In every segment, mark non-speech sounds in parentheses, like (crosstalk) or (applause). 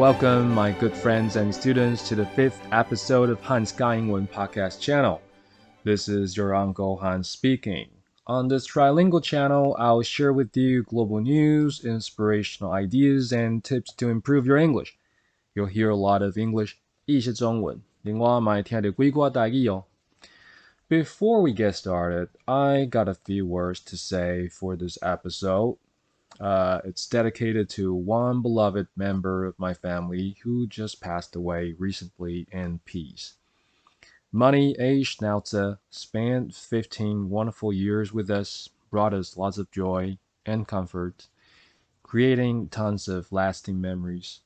Welcome, my good friends and students, to the fifth episode of Hans Guy podcast channel. This is your Uncle Hans speaking. On this trilingual channel, I'll share with you global news, inspirational ideas, and tips to improve your English. You'll hear a lot of English, 意式中文。另外，买听的鬼瓜大意哦。Before we get started, I got a few words to say for this episode. Uh, it's dedicated to one beloved member of my family who just passed away recently in peace. Money A. Schnauzer spent 15 wonderful years with us, brought us lots of joy and comfort, creating tons of lasting memories.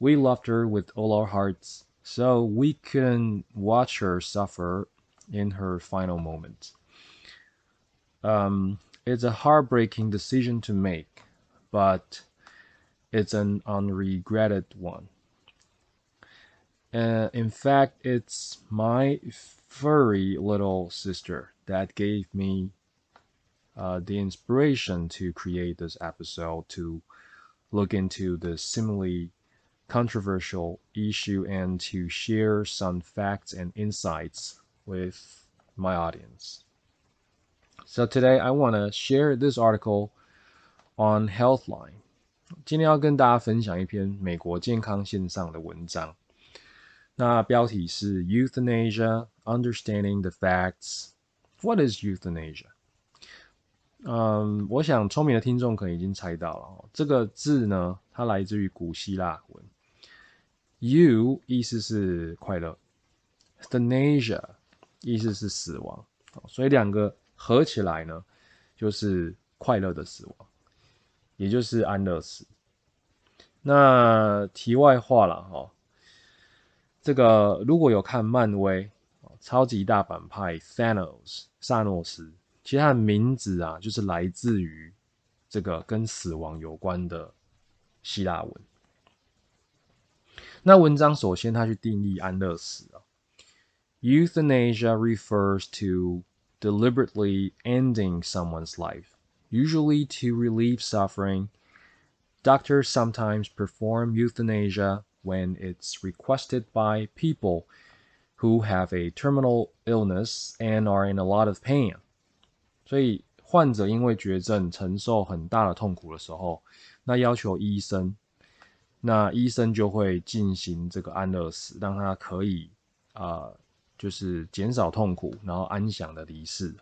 We loved her with all our hearts, so we couldn't watch her suffer in her final moments. Um, it's a heartbreaking decision to make, but it's an unregretted one. Uh, in fact, it's my furry little sister that gave me uh, the inspiration to create this episode to look into the similarly controversial issue and to share some facts and insights with my audience. So today I want to share this article on Healthline. 今天要跟大家分享一篇美国健康线上的文章。那标题是 Euthanasia Understanding the Facts. What is euthanasia? 嗯，我想聪明的听众可能已经猜到了，这个字呢，它来自于古希腊文。Eu 意思是快乐，Euthanasia 意思是死亡，所以两个 合起来呢，就是快乐的死亡，也就是安乐死。那题外话了哈，这个如果有看漫威超级大反派 Thanos 萨诺斯，其实他的名字啊，就是来自于这个跟死亡有关的希腊文。那文章首先他去定义安乐死啊。Euthanasia refers to deliberately ending someone's life, usually to relieve suffering. Doctors sometimes perform euthanasia when it's requested by people who have a terminal illness and are in a lot of pain. 所以患者因为绝症承受很大的痛苦的时候，那要求医生，那医生就会进行这个安乐死，让他可以啊、呃 就是减少痛苦，然后安详的离世。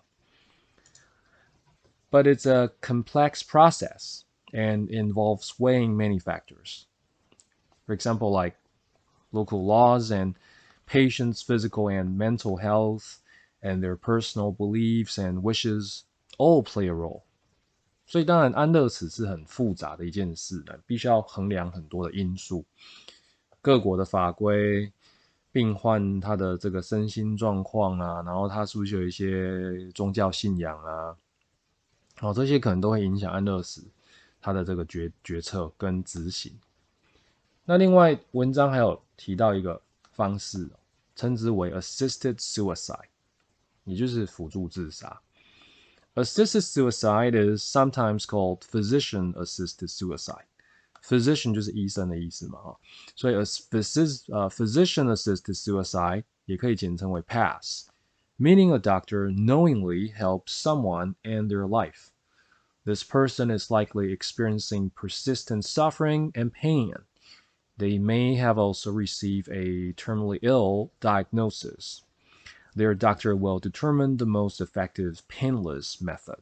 But it's a complex process and involves weighing many factors. For example, like local laws and patients' physical and mental health and their personal beliefs and wishes all play a role. 所以当然，安乐死是很复杂的一件事呢，必须要衡量很多的因素，各国的法规、 病患他的这个身心状况啊，然后他是不是有一些宗教信仰啊，好，这些可能都会影响安乐死他的这个决决策跟执行。那另外文章还有提到一个方式，称之为 assisted suicide，也就是辅助自杀。Assisted suicide is sometimes called physician-assisted suicide. Physician 就是医生的意思嘛，哈，所以 a phys 呃 physician-assisted suicide 也可以简称为 PASS, meaning a doctor knowingly helps someone end their life. This person is likely experiencing persistent suffering and pain. They may have also received a terminally ill diagnosis. Their doctor will determine the most effective painless method.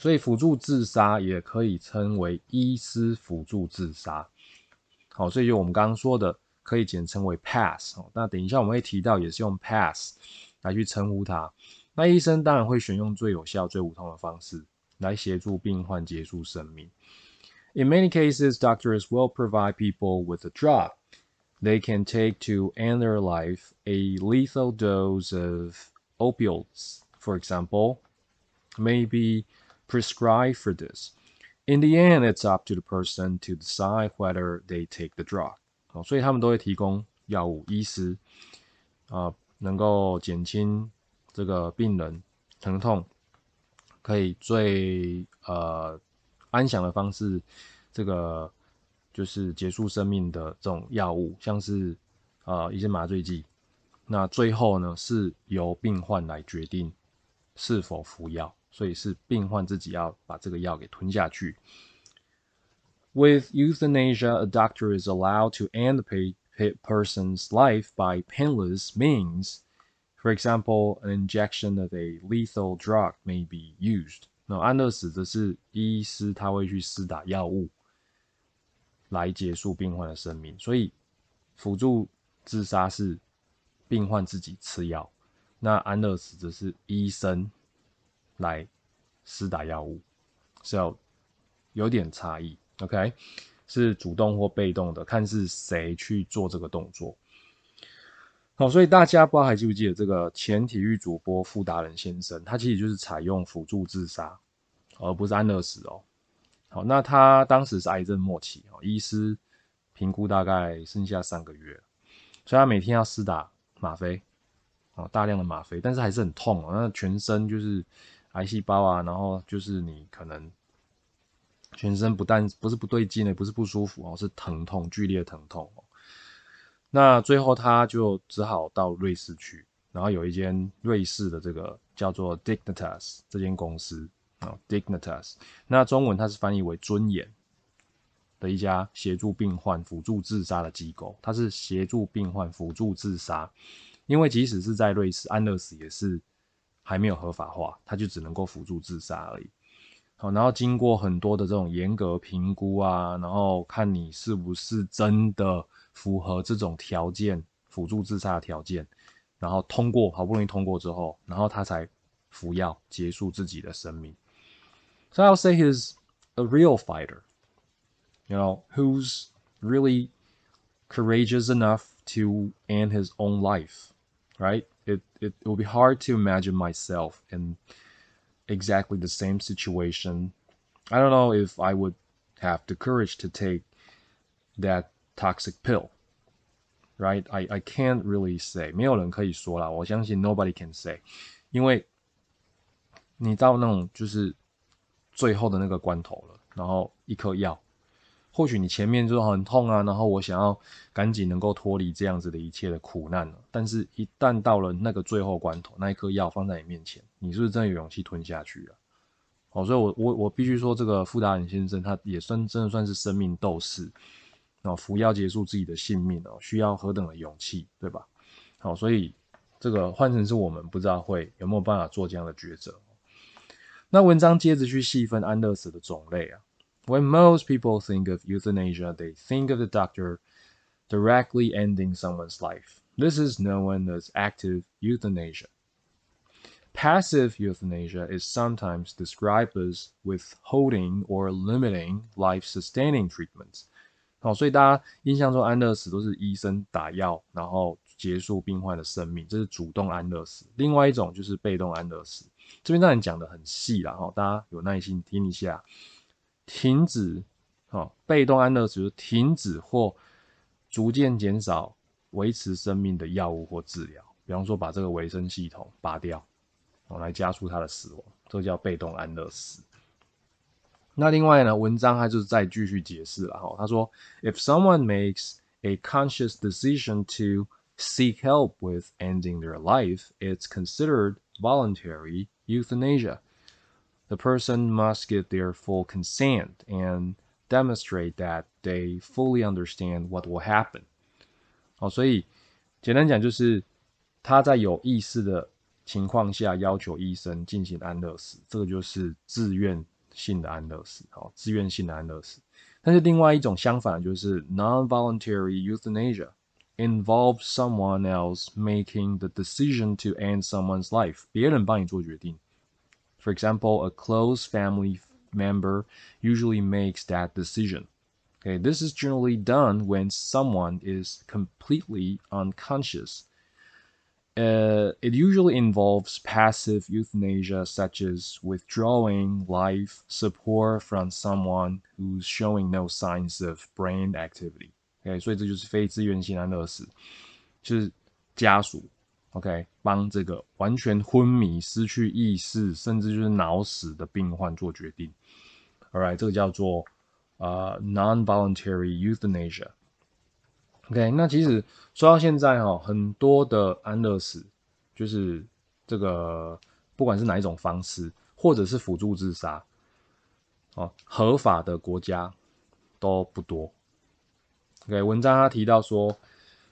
所以辅助自杀也可以称为医师辅助自杀。好，所以就我们刚刚说的，可以简称为 PASS。那等一下我们会提到，也是用 PASS 来去称呼它。那医生当然会选用最有效、最无痛的方式来协助病患结束生命。In many cases, doctors will provide people with a drug they can take to end their life, a lethal dose of opioids, for example, may be Prescribe for this. In the end, it's up to the person to decide whether they take the drug. 好，所以他们都会提供药物，医师啊，能够减轻这个病人疼痛，可以最呃安详的方式，这个就是结束生命的这种药物，像是呃一些麻醉剂。那最后呢，是由病患来决定是否服药，所以是病患自己要把这个药给吞下去。With euthanasia, a doctor is allowed to end a person's life by painless means. For example, an injection of a lethal drug may be used. 那安乐死则是医师他会去施打药物来结束病患的生命，所以辅助自杀是病患自己吃药，那安乐死则是医生来施打药物，是要有点差异。OK，是主动或被动的，看是谁去做这个动作。好，所以大家不知道还记不记得这个前体育主播傅达人先生，他其实就是采用辅助自杀，而不是安乐死哦。好，那他当时是癌症末期哦，医师评估大概剩下三个月，所以他每天要施打吗啡，哦，大量的吗啡，但是还是很痛哦，那全身就是癌细胞啊，然后就是你可能。全身不但不是不对劲的，不是不舒服哦，是疼痛，剧烈疼痛哦。那最后他就只好到瑞士去，然后有一间瑞士的这个叫做 Dignitas 这间公司啊，Dignitas，那中文它是翻译为尊严的一家协助病患辅助自杀的机构，它是协助病患辅助自杀，因为即使是在瑞士，安乐死也是还没有合法化，他就只能够辅助自杀而已。好，然后经过很多的这种严格评估啊，然后看你是不是真的符合这种条件，辅助自杀的条件，然后通过，好不容易通过之后，然后他才服药结束自己的生命。So I'll say he's a real fighter, you know, who's really courageous enough to end his own life, right? It it, it will be hard to imagine myself in exactly the same situation. I don't know if I would have the courage to take that toxic pill. Right? I I can't really say. 没有人可以说啦，我相信 nobody can say，因为你到那种就是最后的那个关头了，然后一颗药。 或许你前面就很痛啊，然后我想要赶紧能够脱离这样子的一切的苦难了。但是，一旦到了那个最后关头，那一颗药放在你面前，你是不是真的有勇气吞下去了？哦，所以我我我必须说，这个傅达人先生他也算真的算是生命斗士，哦，服药结束自己的性命哦，需要何等的勇气，对吧？好，所以这个换成是我们，不知道会有没有办法做这样的抉择。那文章接着去细分安乐死的种类啊。When most people think of euthanasia, they think of the doctor directly ending someone's life. This is known as active euthanasia. Passive euthanasia is sometimes described as withholding or limiting life-sustaining treatments. 好，所以大家印象中安乐死都是医生打药，然后结束病患的生命，这是主动安乐死。另外一种就是被动安乐死。这边当然讲的很细了哈，大家有耐心听一下。 停止，哦，被动安乐死就是停止或逐渐减少维持生命的药物或治疗，比方说把这个维生系统拔掉，哦，来加速他的死亡，这叫被动安乐死。那另外呢，文章还是再继续解释了哈，他说，If someone makes a conscious decision to seek help with ending their life, it's considered voluntary euthanasia. the person must give their full consent and demonstrate that they fully understand what will happen。好，所以简单讲就是他在有意识的情况下要求医生进行安乐死，这个就是自愿性的安乐死。好，自愿性的安乐死。但是另外一种相反就是 non-voluntary euthanasia involves someone else making the decision to end someone's life，别人帮你做决定。 for example, a close family member usually makes that decision. Okay, this is generally done when someone is completely unconscious. Uh, it usually involves passive euthanasia, such as withdrawing life support from someone who's showing no signs of brain activity. OK，所以这就是非自愿性安乐死，就是家属 OK，帮这个完全昏迷、失去意识，甚至就是脑死的病患做决定。All right，这个叫做呃 non-voluntary euthanasia。OK，那其实说到现在哈，很多的安乐死就是这个不管是哪一种方式，或者是辅助自杀，哦，合法的国家都不多。OK，文章他提到说，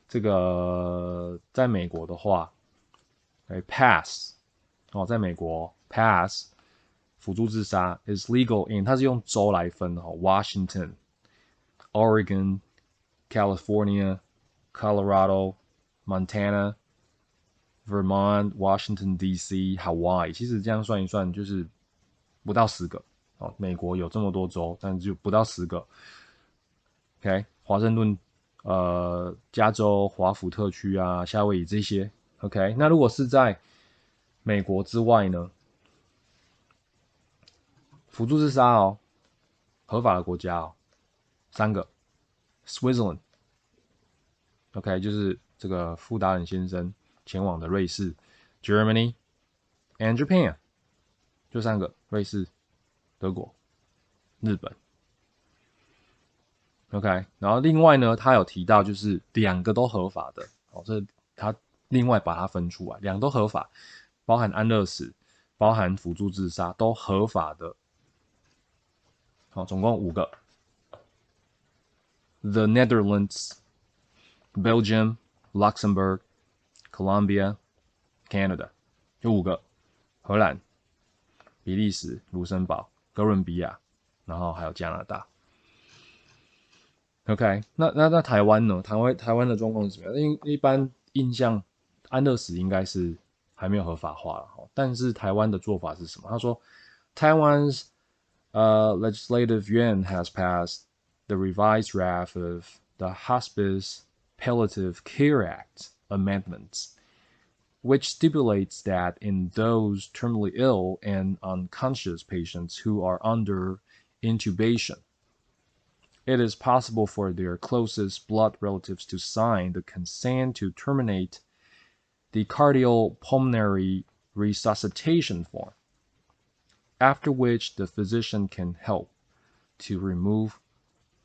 这个在美国的话，哎，pass，哦，在美国 pass 辅助自杀 is legal in，它是用州来分的哈，Washington、Oregon、California、Colorado、Montana、Vermont、Washington D.C.、Hawaii，其实这样算一算就是不到十个哦。美国有这么多州，但就不到十个。OK。华盛顿、呃，加州、华府特区啊，夏威夷这些，OK。那如果是在美国之外呢？辅助自杀哦，合法的国家哦，三个，Switzerland，OK，就是这个富达人先生前往的瑞士，Germany and Japan，就三个，瑞士、德国、日本。OK，然后另外呢，他有提到就是两个都合法的哦，这他另外把它分出来，两个都合法，包含安乐死，包含辅助自杀都合法的，好，总共五个。：The Netherlands、Belgium、Luxembourg、Colombia、Canada，有五个，荷兰、比利时、卢森堡、哥伦比亚，然后还有加拿大。OK，那那那台湾呢？台湾台湾的状况是怎么样？因一般印象，安乐死应该是还没有合法化了哈。但是台湾的做法是什么？他说，Taiwan's uh legislative yuan has passed the revised draft of the Hospice Palliative Care Act amendments, which stipulates that in those terminally ill and unconscious patients who are under intubation it is possible for their closest blood relatives to sign the consent to terminate the cardiopulmonary resuscitation form, after which the physician can help to remove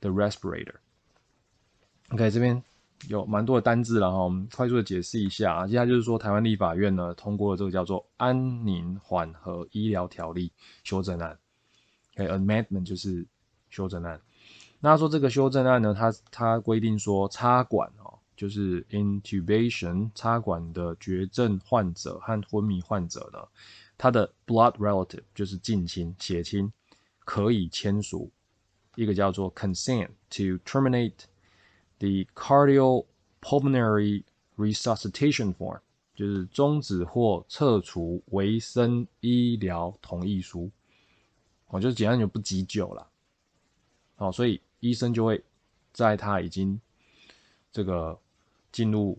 the respirator. OK，这边有蛮多的单字了哈，我们快速的解释一下啊。接下来就是说，台湾立法院呢通过了这个叫做《安宁缓和医疗条例》修正案。OK，amendment 就是修正案。 那说这个修正案呢，它它规定说插管哦，就是 intubation 插管的绝症患者和昏迷患者呢，他的 blood relative 就是近亲血亲，可以签署一个叫做 consent to terminate the cardiopulmonary resuscitation form，就是终止或撤除维生医疗同意书。我就简单就不急救了，好，所以。医生就会在他已经这个进入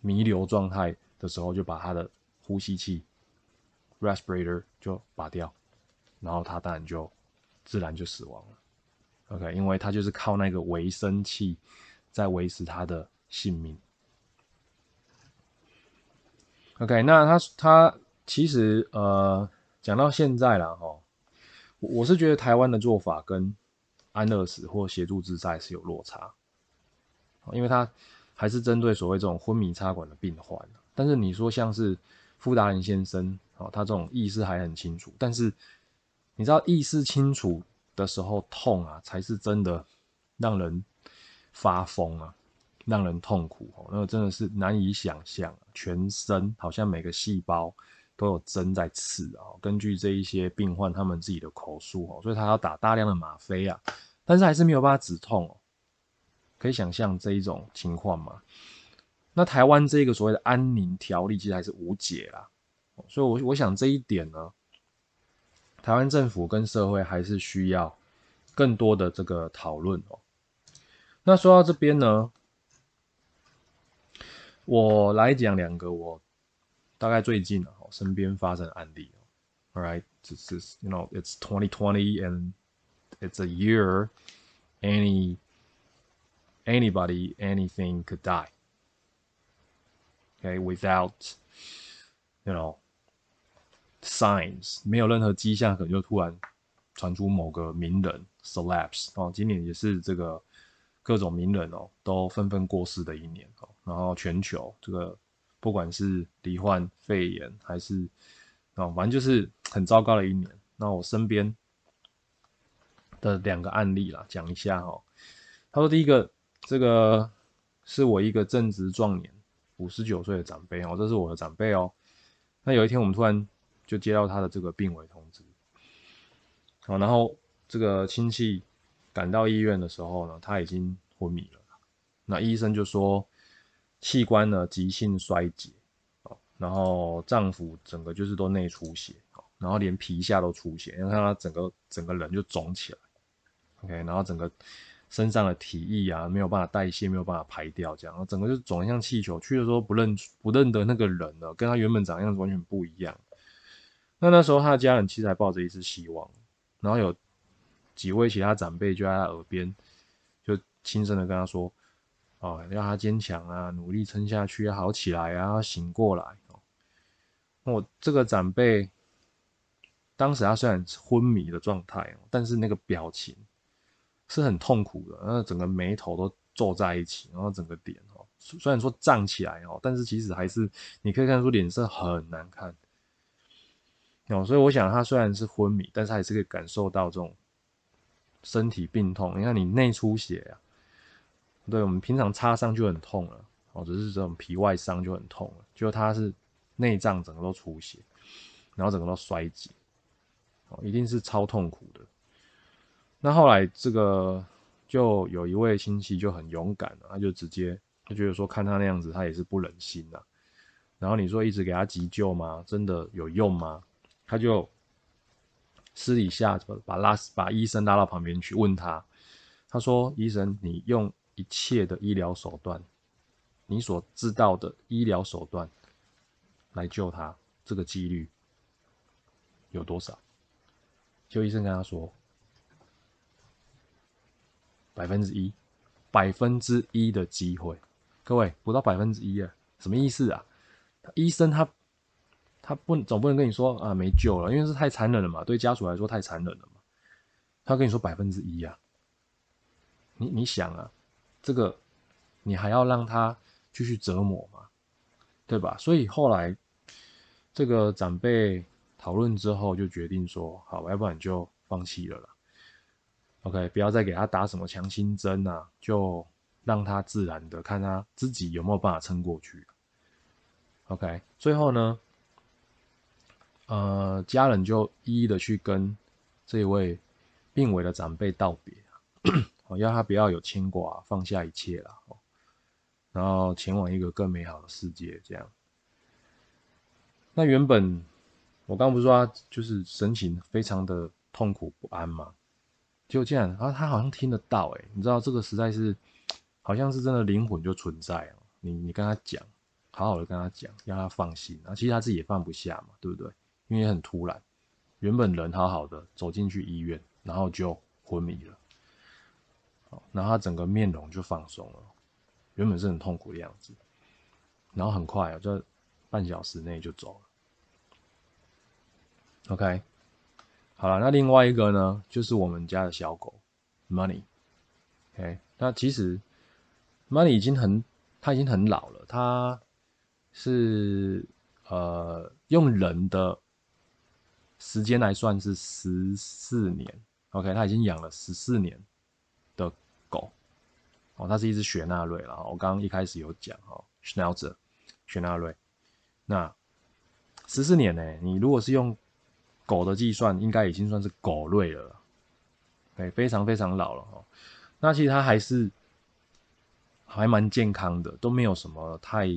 弥留状态的时候，就把他的呼吸器 respirator 就拔掉，然后他当然就自然就死亡了。OK，因为他就是靠那个维生器在维持他的性命。OK，那他他其实呃讲到现在了哈，我是觉得台湾的做法跟安乐死或协助自杀是有落差，因为他还是针对所谓这种昏迷插管的病患。但是你说像是傅达人先生，哦，他这种意识还很清楚，但是你知道意识清楚的时候痛啊，才是真的让人发疯啊，让人痛苦哦，那个真的是难以想象，全身好像每个细胞。都有针在刺啊！根据这一些病患他们自己的口述哦，所以他要打大量的吗啡啊，但是还是没有办法止痛哦。可以想象这一种情况吗？那台湾这个所谓的安宁条例其实还是无解啦，所以，我我想这一点呢，台湾政府跟社会还是需要更多的这个讨论哦。那说到这边呢，我来讲两个我大概最近啊。身边发生的案例，All right, this is you know it's 2020 and it's a year any anybody anything could die. Okay, without you know signs，没有任何迹象，可能就突然 传出某个名人 celebs 哦，今年也是这个各种名人哦都纷纷过世的一年哦，然后全球这个 不管是罹患肺炎还是哦，反正就是很糟糕的一年。那我身边的两个案例啦，讲一下哈。他说第一个，这个是我一个正值壮年，五十九岁的长辈哦，这是我的长辈哦。那有一天我们突然就接到他的这个病危通知，好，然后这个亲戚赶到医院的时候呢，他已经昏迷了。那医生就说器官呢急性衰竭，哦，然后脏腑整个就是都内出血。哦然后连皮下都出血，你看他整个整个人就肿起来，OK，然后整个身上的体液啊没有办法代谢，没有办法排掉，这样，整个就肿得像气球。去的时候不认不认得那个人了，跟他原本长样子完全不一样。那那时候他的家人其实还抱着一丝希望，然后有几位其他长辈就在他耳边就轻声的跟他说：“哦，要他坚强啊，努力撑下去，好起来啊，醒过来。”哦，我这个长辈。当时他虽然昏迷的状态，但是那个表情是很痛苦的，那整个眉头都皱在一起，然后整个脸哦，虽然说胀起来哦，但是其实还是你可以看出脸色很难看。哦，所以我想他虽然是昏迷，但是还是可以感受到这种身体病痛。你看你内出血啊，对我们平常擦伤就很痛了，哦，只是这种皮外伤就很痛了，就他是内脏整个都出血，然后整个都衰竭。哦一定是超痛苦的。那后来这个就有一位亲戚就很勇敢了，他就直接他觉得说看他那样子，他也是不忍心呐。然后你说一直给他急救吗？真的有用吗？他就私底下把拉把医生拉到旁边去问他，他说：“医生，你用一切的医疗手段，你所知道的医疗手段来救他，这个几率有多少？”就医生跟他说，百分之一，百分之一的机会，各位不到百分之一啊，什么意思啊？医生他他不总不能跟你说啊没救了，因为是太残忍了嘛，对家属来说太残忍了嘛。他跟你说百分之一啊，你你想啊，这个你还要让他继续折磨嘛，对吧？所以后来这个长辈。讨论之后就决定说，好，要不然就放弃了啦。OK，不要再给他打什么强心针啊，就让他自然的看他自己有没有办法撑过去。OK，最后呢，呃，家人就一一的去跟这位病危的长辈道别，要他不要有牵挂，放下一切了，然后前往一个更美好的世界。这样，那原本。我刚不是说他就是神情非常的痛苦不安嘛？就这样，然后他好像听得到，哎，你知道这个实在是，好像是真的灵魂就存在哦。你你跟他讲，好好的跟他讲，让他放心。啊，其实他自己也放不下嘛，对不对？因为很突然，原本人好好的走进去医院，然后就昏迷了，然后他整个面容就放松了，原本是很痛苦的样子，然后很快啊，在半小时内就走了。OK，好了，那另外一个呢，就是我们家的小狗 Money。OK，那其实 Money 已经很，它已经很老了，它是呃用人的时间来算是十四年。OK，它已经养了十四年。哦，它是一只雪纳瑞了。我刚刚一开始有讲哦，Schnauzer 雪纳瑞。那十四年呢，你如果是用狗的计算应该已经算是狗瑞了，对，非常非常老了哦。那其实它还是还蛮健康的，都没有什么太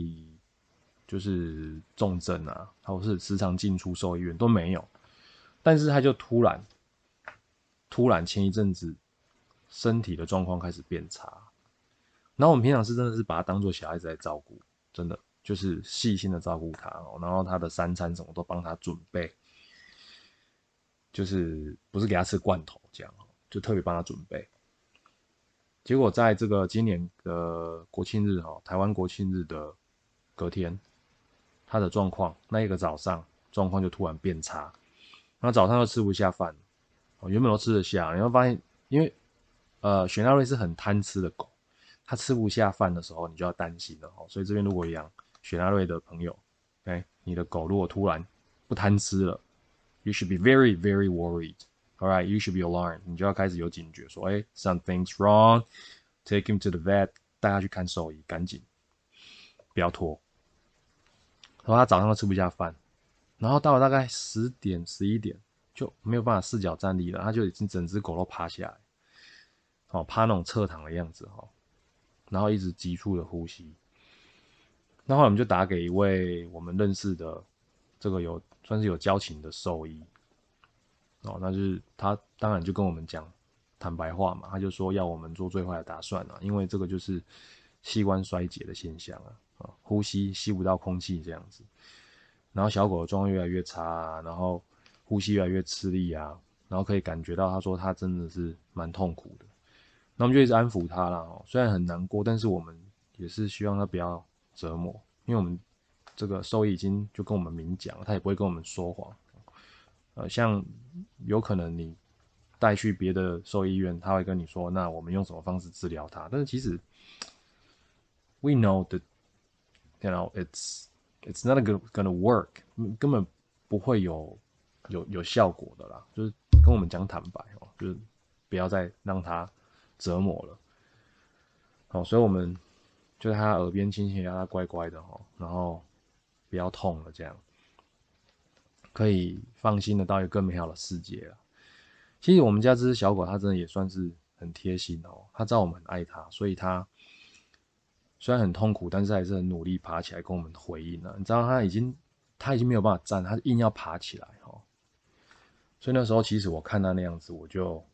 就是重症啊，或是时常进出兽医院都没有。但是它就突然突然前一阵子身体的状况开始变差，然后我们平常是真的是把它当做小孩子来照顾，真的就是细心的照顾它哦，然后它的三餐什么都帮它准备。就是不是给他吃罐头这样哦，就特别帮他准备。结果在这个今年的国庆日哈，台湾国庆日的隔天，他的状况那一个早上状况就突然变差，那早上又吃不下饭，哦，原本都吃得下，你会发现，因为呃，雪纳瑞是很贪吃的狗，它吃不下饭的时候，你就要担心了哦。所以这边如果养雪纳瑞的朋友，哎，你的狗如果突然不贪吃了，you should be very very worried。All right, you should be alarmed。你就要开始有警觉，说，哎，something's wrong。Take him to the vet，带他去看兽医，赶紧，不要拖。然后他早上都吃不下饭，然后到了大概十点十一点就没有办法四脚站立了，他就已经整只狗都趴下来，哦，趴那种侧躺的样子哈，然后一直急促的呼吸。那后来我们就打给一位我们认识的这个有算是有交情的兽医。哦，那就是他当然就跟我们讲坦白话嘛，他就说要我们做最坏的打算啊，因为这个就是器官衰竭的现象啊，啊，呼吸吸不到空气这样子，然后小狗的状况越来越差，啊然后呼吸越来越吃力啊，然后可以感觉到他说他真的是蛮痛苦的，那我们就一直安抚他了哦，虽然很难过，但是我们也是希望他不要折磨，因为我们这个兽医已经就跟我们明讲，他也不会跟我们说谎。呃，像有可能你带去别的兽医院，他会跟你说，那我们用什么方式治疗它？但是其实，we know that you know it's it's not gonna work，根本不会有有有效果的啦。就是跟我们讲坦白哦，就是不要再让他折磨了。好，所以我们就在他耳边轻轻让他乖乖的哈，然后不要痛了这样。可以放心的到一个更美好的世界了。其实我们家这只小狗，它真的也算是很贴心哦。它知道我们很爱它，所以它虽然很痛苦，但是还是很努力爬起来跟我们回应了。你知道它已经它已经没有办法站，它硬要爬起来哦。所以那时候其实我看它那样子，我就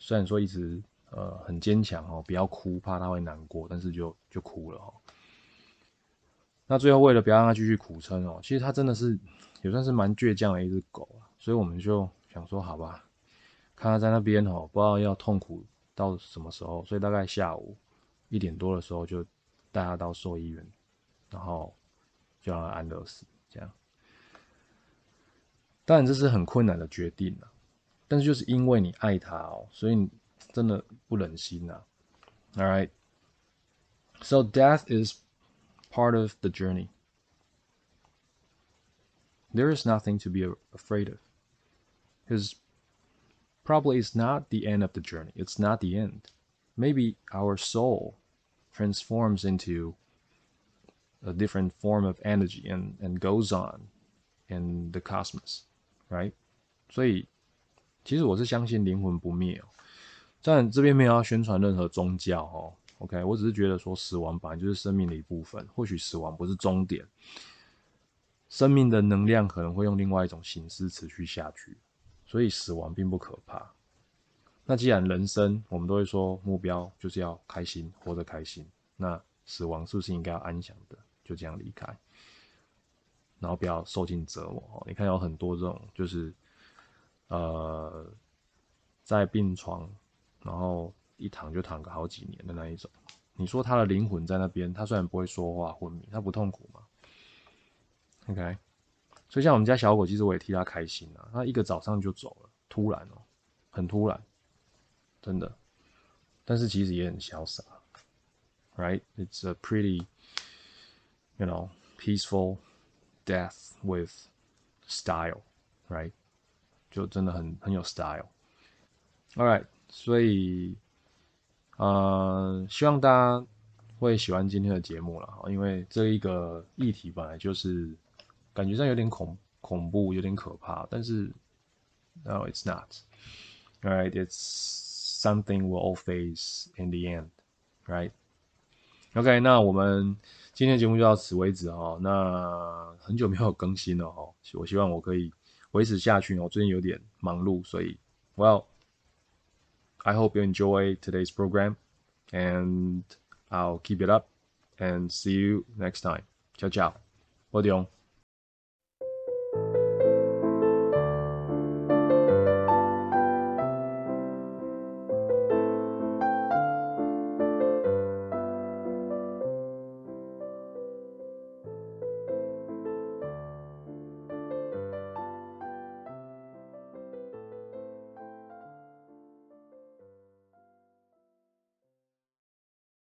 虽然说一直呃很坚强哦，不要哭，怕它会难过，但是就就哭了哦。那最后为了不要让它继续苦撑哦，其实它真的是。也算是蛮倔强的一只狗啊，所以我们就想说，好吧，看它在那边哦，不知道要痛苦到什么时候，所以大概下午一点多的时候就带它到兽医院，然后就让它安乐死，这样。当然这是很困难的决定啊，但是就是因为你爱它哦，所以真的不忍心呐。All right, so death is part of the journey. there is nothing to be afraid of. Because probably it's not the end of the journey, it's not the end. Maybe our soul transforms into a different form of energy and, and goes on in the cosmos, right? 所以，其实我是相信灵魂不灭哦。 但，这边没有要宣传任何宗教哦。OK，我只是觉得说，死亡本来就是生命的一部分，或许死亡不是终点。生命的能量可能会用另外一种形式持续下去，所以死亡并不可怕。那既然人生我们都会说目标就是要开心，活得开心，那死亡是不是应该要安详的就这样离开，然后不要受尽折磨？你看有很多这种就是呃在病床，然后一躺就躺个好几年的那一种。你说他的灵魂在那边，他虽然不会说话昏迷，他不痛苦吗？OK，所以像我们家小狗，其实我也替它开心啊。它一个早上就走了，突然哦，很突然，真的。但是其实也很潇洒，Right? It's a pretty, you know, peaceful death with style, right? 就真的很很有 style。All right，所以，呃，希望大家会喜欢今天的节目了哈，因为这一个议题本来就是。感觉上有点恐恐怖，有点可怕，但是，no, it's not. (laughs) Right? It's something we'll all face in the end. (laughs) Right? OK，那我们今天的节目就到此为止哈。那很久没有更新了哈，我希望我可以维持下去。我最近有点忙碌，所以，Well, I hope you enjoy today's program, and I'll keep it up and see you next time. Ciao, ciao. 我哋用。